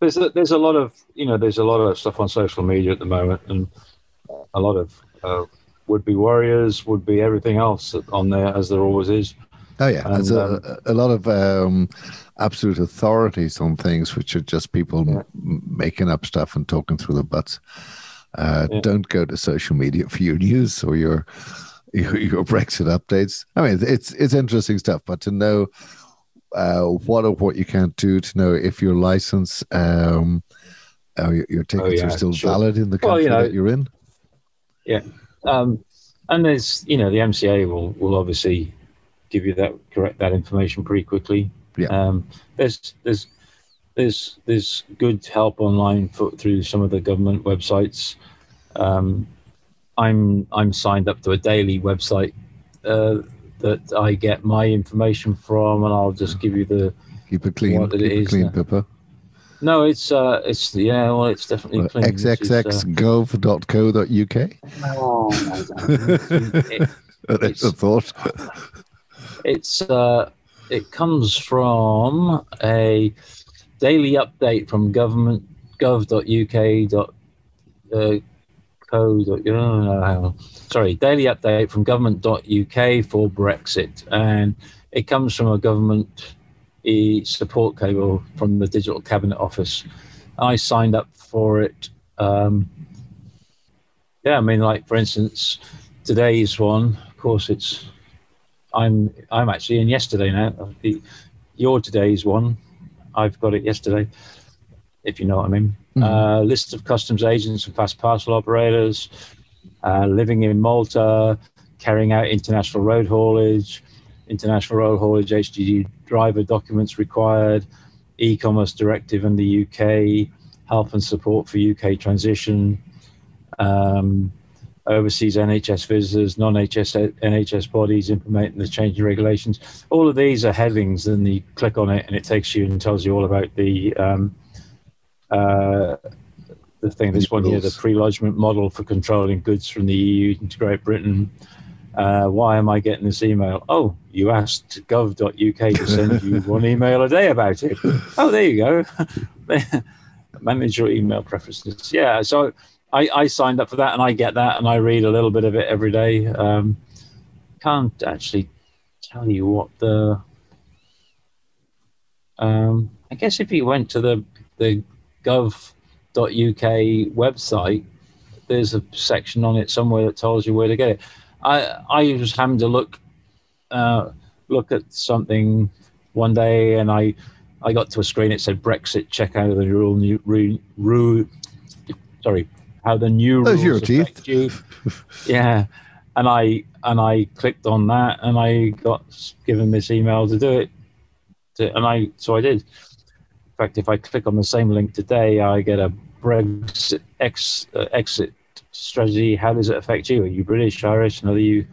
There's a, there's a lot of you know there's a lot of stuff on social media at the moment, and a lot of uh, would be warriors, would be everything else on there as there always is. Oh yeah, and, there's um, a, a, lot of um, absolute authorities on things, which are just people yeah. m- making up stuff and talking through the butts. Uh, yeah. Don't go to social media for your news or your, your your Brexit updates. I mean, it's it's interesting stuff, but to know uh, what or what you can't do to know if your license, um, uh, your, your, tickets oh, yeah, are still sure. valid in the country well, you know, that you're in. Yeah, um, and there's you know the MCA will will obviously give you that correct that information pretty quickly. Yeah. Um, there's there's there's there's good help online for, through some of the government websites. Um, I'm I'm signed up to a daily website uh, that I get my information from, and I'll just give you the keep it clean. What keep it, it is clean, Pippa. No, it's uh, it's yeah, well, it's definitely well, clean. xxxgov.co.uk. Oh, it, That's a thought. it's uh, it comes from a daily update from government gov.uk. Uh, code. Sorry, daily update from government.uk for Brexit, and it comes from a government e support cable from the Digital Cabinet Office. I signed up for it. Um, yeah, I mean, like for instance, today's one. Of course, it's I'm I'm actually in yesterday now. The, your today's one, I've got it yesterday if you know what I mean. Mm-hmm. Uh, list of customs agents and fast parcel operators, uh, living in Malta, carrying out international road haulage, international road haulage HGV driver documents required, e-commerce directive in the UK, help and support for UK transition, um, overseas NHS visitors, non-NHS NHS bodies implementing the changing regulations. All of these are headings, and you click on it, and it takes you and tells you all about the um, uh, the thing, this one here, the pre-lodgement model for controlling goods from the EU into Great Britain. Uh, why am I getting this email? Oh, you asked gov.uk to send you one email a day about it. Oh, there you go. Manage your email preferences. Yeah, so I, I, signed up for that and I get that and I read a little bit of it every day. Um, can't actually tell you what the. Um, I guess if you went to the the gov.uk website, there's a section on it somewhere that tells you where to get it. I I was having to look uh, look at something one day, and I I got to a screen. It said Brexit. Check out the rule new rule. Sorry, how the new Those rules affect you. yeah, and I and I clicked on that, and I got given this email to do it. To, and I so I did In fact, if I click on the same link today, I get a Brexit ex, uh, exit strategy. How does it affect you? Are you British, Irish, and are you?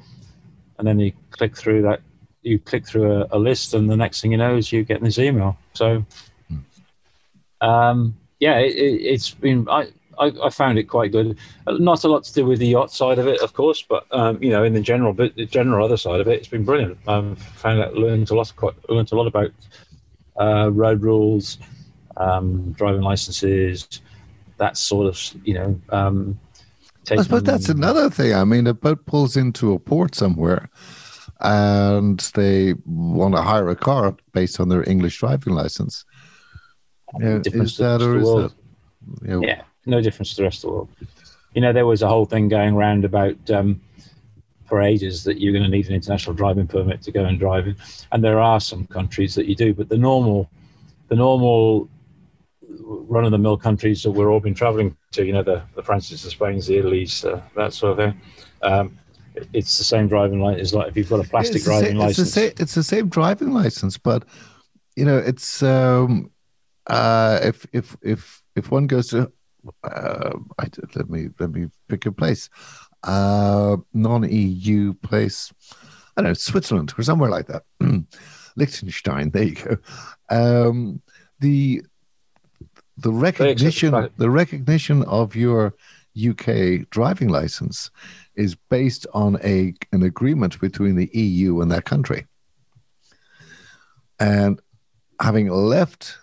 And then you click through that you click through a, a, list, and the next thing you know is you getting this email. So, um, yeah, it, has it, been. I, I, I, found it quite good. Not a lot to do with the yacht side of it, of course, but um, you know, in the general, but the general other side of it, it's been brilliant. Um, found out, learned a lot, quite, learned a lot about uh, road rules, um, driving licenses, that sort of, you know. Um, I suppose that's another thing. I mean, a boat pulls into a port somewhere and they want to hire a car based on their English driving license. Yeah, is that or is that? You know, yeah, no difference to the rest of the world. You know, there was a whole thing going around about um, for ages that you're going to need an international driving permit to go and drive in, and there are some countries that you do, but the normal, the normal run of the mill countries that we're all been traveling to, you know, the, the France's, the Spain's, the Italy's, uh, that sort of thing. Um, it's the same driving license. It's like if you've got a plastic it's driving same, license. It's the, same, it's the same driving license, but you know, it's um, uh, if if if if one goes to uh, I, let me let me pick a place, uh, non-EU place. I don't know Switzerland or somewhere like that. Liechtenstein. There you go. Um, the the recognition the recognition of your UK driving license is based on a an agreement between the EU and that country. And having left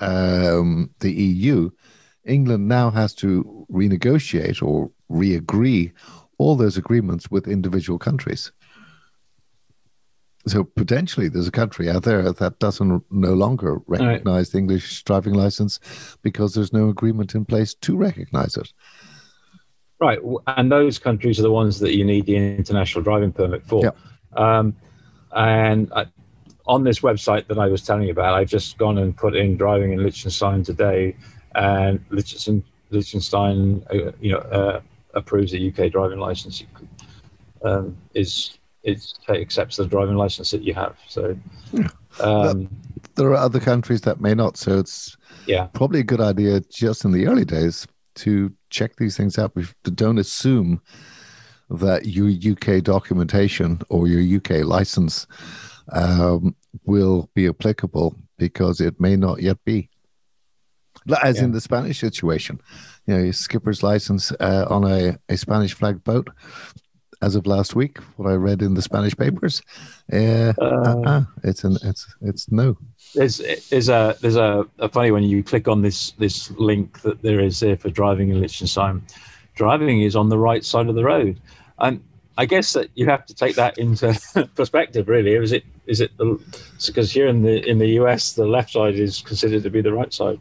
um, the EU, England now has to renegotiate or re-agree all those agreements with individual countries. So potentially, there's a country out there that doesn't no longer recognize right. the English driving license because there's no agreement in place to recognize it. Right, and those countries are the ones that you need the international driving permit for. Yeah. Um, and I, on this website that I was telling you about, I've just gone and put in driving in Liechtenstein today, and Liechtenstein, Liechtenstein uh, you know, uh, approves a UK driving license. Um, is it accepts the driving license that you have. So um, there are other countries that may not. So it's yeah probably a good idea just in the early days to check these things out. Don't assume that your UK documentation or your UK license um, will be applicable because it may not yet be. As yeah. in the Spanish situation, you know, your skipper's license uh, on a, a Spanish flagged boat as of last week, what I read in the Spanish papers, uh, uh, uh, it's an it's it's no. There's there's a there's a, a, funny when you click on this this link that there is there for driving in Liechtenstein. Driving is on the right side of the road, and I guess that you have to take that into perspective. Really, is it is it because here in the in the US the left side is considered to be the right side,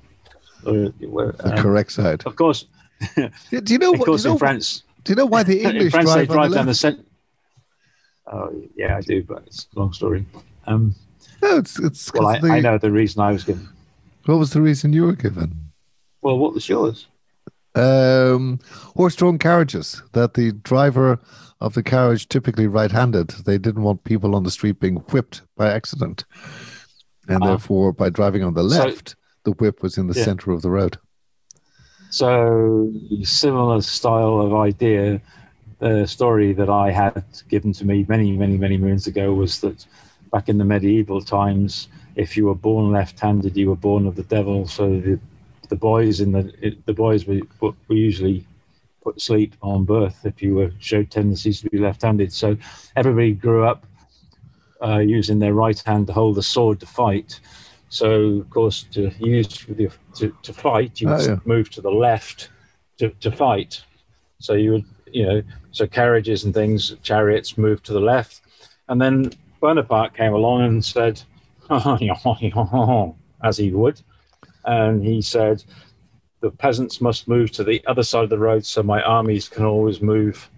or, the um, correct side. Of course. Do you know? Of course, you know, in France do you know why the English France, drive, drive down the center? Oh yeah, I do, but it's a long story. Um, no, it's it's. Well, I, the, I know the reason I was given. What was the reason you were given? Well, what was yours? Um, horse-drawn carriages. That the driver of the carriage, typically right-handed, they didn't want people on the street being whipped by accident, and uh, therefore, by driving on the left, so, the whip was in the yeah. center of the road. So, similar style of idea. The story that I had given to me many, many, many moons ago was that back in the medieval times, if you were born left-handed, you were born of the devil. So the the boys in the the boys were, were usually put to sleep on birth if you were showed tendencies to be left-handed. So everybody grew up uh, using their right hand to hold the sword to fight. So, of course, to use to, to fight, you oh, yeah. move to the left to, to fight. So you would, you know, so carriages and things, chariots moved to the left, and then Bonaparte came along and said, oh, oh, oh, as he would, and he said, the peasants must move to the other side of the road so my armies can always move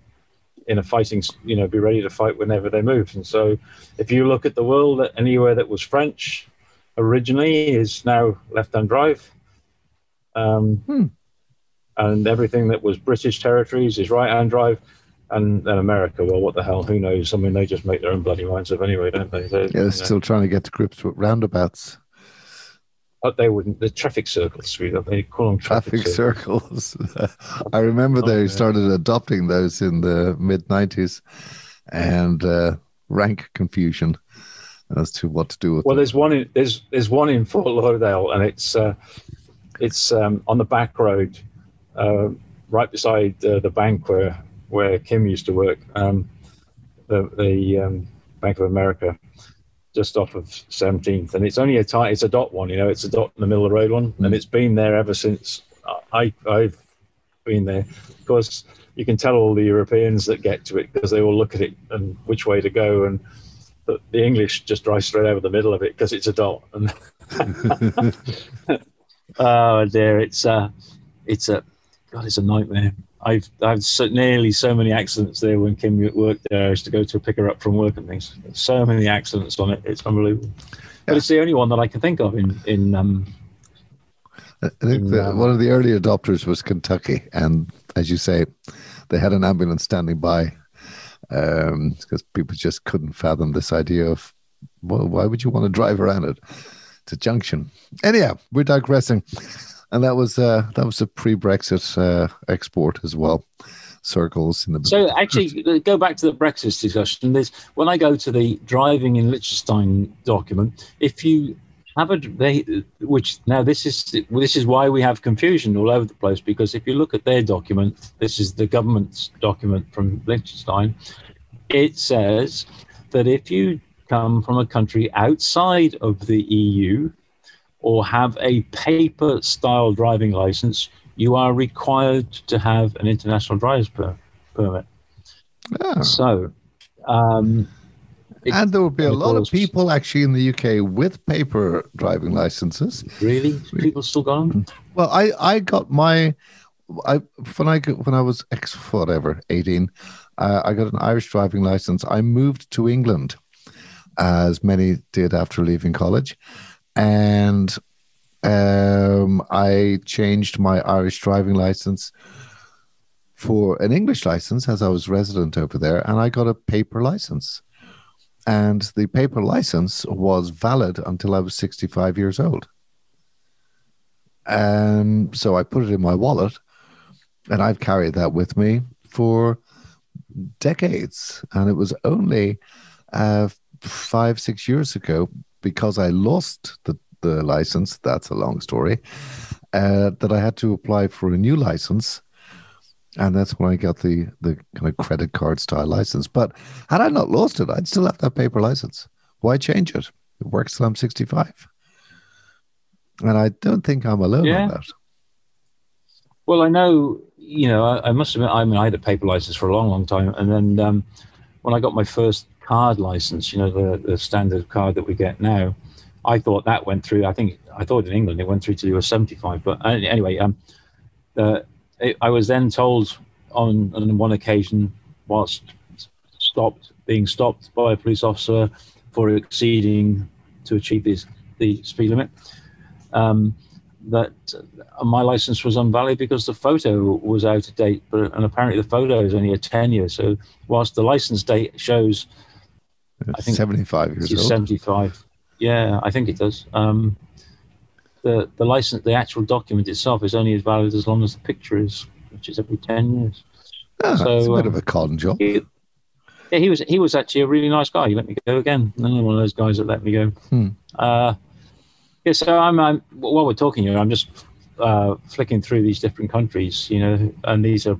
in a fighting, you know, be ready to fight whenever they move. And so, if you look at the world, anywhere that was French, originally is now left hand drive. Um, hmm. And everything that was British territories is right hand drive. And then America, well, what the hell? Who knows? I mean, they just make their own bloody minds up anyway, don't they? They're, yeah, they're still trying to get to grips with roundabouts. But they wouldn't. The traffic circles, we they call them traffic, traffic circles. circles. I remember oh, they yeah. started adopting those in the mid '90s, and uh, rank confusion as to what to do with. Well, them. there's one in there's there's one in Fort Lauderdale, and it's uh, it's um, on the back road, uh, right beside uh, the bank where where Kim used to work, um, the the um, Bank of America, just off of 17th, and it's only a tight, it's a dot one, you know, it's a dot in the middle of the road one, and it's been there ever since I I've been there. Of course, you can tell all the Europeans that get to it because they all look at it and which way to go, and the, the English just drive straight over the middle of it because it's a dot. And oh dear, it's uh, it's a God, it's a nightmare. I've I've so, nearly so many accidents there when Kim worked there. I used to go to pick her up from work and things. So many accidents on it. It's unbelievable. But it's the only one that I can think of in in um, I think in, that um, one of the early adopters was Kentucky, and as you say, they had an ambulance standing by because people just couldn't fathom this idea of well, why would you want to drive around it? It's a junction. Anyhow, we're digressing, and that was uh, that was a pre-Brexit uh, export as well. Circles in the So actually, uh, go back to the Brexit discussion. There's when I go to the driving in Liechtenstein document. If you have a they, which now this is this is why we have confusion all over the place because if you look at their document, this is the government's document from Liechtenstein. It says that if you come from a country outside of the EU or have a paper style driving license, you are required to have an international driver's per- permit. Ah. So, um, it- and there will be a lot of people actually in the UK with paper driving licenses. really, people still got them. Well, I I got my I when I when I was ex whatever eighteen, uh, I got an Irish driving license. I moved to England, as many did after leaving college, and um, I changed my Irish driving license for an English license as I was resident over there, and I got a paper license. And the paper license was valid until I was 65 years old. And so I put it in my wallet, and I've carried that with me for decades. And it was only uh, five, six years ago, because I lost the, the license, that's a long story, uh, that I had to apply for a new license. And that's when I got the, the kind of credit card style license. But had I not lost it, I'd still have that paper license. Why change it? It works till I'm 65. And I don't think I'm alone Yeah. on that. Well, I know, you know, I, I must admit, I mean, I had a paper license for a long, long time. And then um, when I got my first card license, you know, the, the standard card that we get now, I thought that went through. I think, I thought in England it went through to you were 75. But uh, anyway, um, the, it, I was then told on, on one occasion, whilst stopped, being stopped by a police officer for exceeding to achieve this, the speed limit, um, that uh, my license was invalid because the photo was out of date, but and apparently the photo is only a ten year. So whilst the license date shows I think 75 years it's old. seventy five, yeah, I think it does. Um, the the license, the actual document itself, is only as valid as long as the picture is, which is every ten years. Ah, so, it's a bit um, of a con job. He, yeah, he was he was actually a really nice guy. He let me go again. Another one of those guys that let me go. Hmm. Uh, yeah, so I'm, I'm while we're talking here, I'm just uh, flicking through these different countries, you know, and these are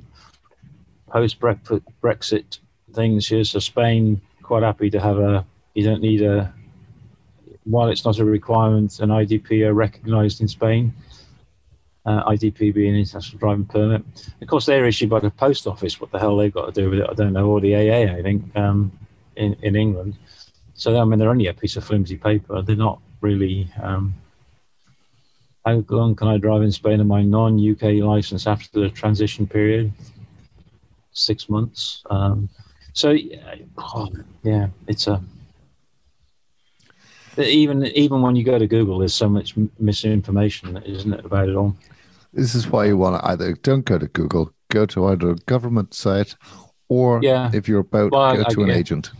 post Brexit things here. So Spain, quite happy to have a. You don't need a. While it's not a requirement, an IDP are recognised in Spain. Uh, IDP being an international driving permit. Of course, they're issued by the post office. What the hell they've got to do with it, I don't know. Or the AA, I think, um, in in England. So I mean, they're only a piece of flimsy paper. They're not really. Um, how long can I drive in Spain on my non-UK license after the transition period? Six months. Um, so oh, yeah, it's a. Even even when you go to Google, there's so much misinformation, isn't it, about it all? This is why you want to either don't go to Google, go to either a government site, or Yeah. if you're about, Well, go I- to an yeah. agent.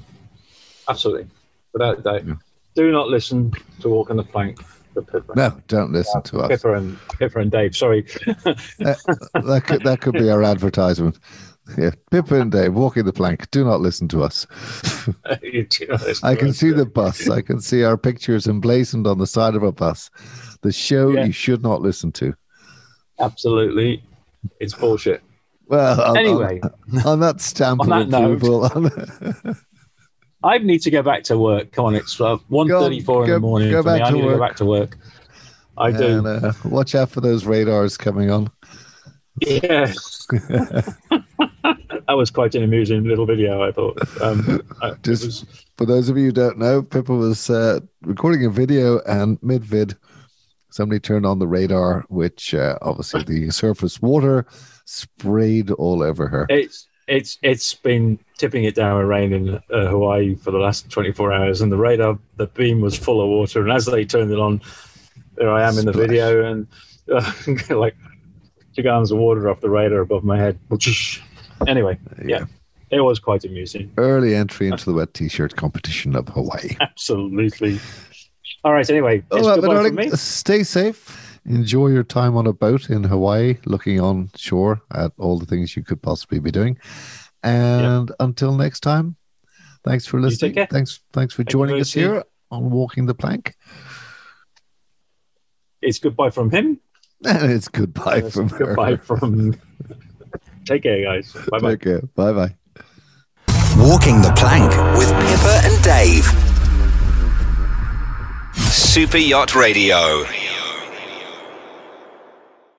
Absolutely, without a doubt. Yeah. Do not listen to Walk on the Plank. Pippa. No, don't listen to us. Pippa and Pippa and Dave. Sorry. Uh, that could that could be our advertisement. Yeah, Pippa and Dave walking the plank. Do not listen to us. I can see the bus. I can see our pictures emblazoned on the side of a bus. The show Yeah. you should not listen to. Absolutely, it's bullshit. Well, on, Anyway, on, on that stamp On of that note- approval, on- I need to go back to work. Come on, it's uh, one thirty-four in the morning go back I to need to go back to work. I do. and uh, watch out for those radars coming on. Yeah. that was quite an amusing little video, I thought. Um, I- Just- was- For those of you who don't know, Pippa was uh, recording a video and mid vid, somebody turned on the radar, which uh, obviously the surface water sprayed all over her. it's it's it's been tipping it down with rain in uh, Hawaii for the last 24 hours, and the radar, the beam was full of water. And as they turned it on, there I am in the video, and uh, like gallons of water off the radar above my head. Anyway, yeah, it was quite amusing. Early entry into the wet t-shirt competition of Hawaii. Absolutely. All right. Anyway, it's All right, my goodbye from darling, me. stay safe. Enjoy your time on a boat in Hawaii, looking on shore at all the things you could possibly be doing. And until next time, thanks for listening. Thanks, thanks for Thank joining us here on Walking the Plank. It's goodbye from him. And it's goodbye It's from her. goodbye from. Take care, guys. Bye bye. Take care. Bye bye. Walking the Plank with Pippa and Dave. Super Yacht Radio.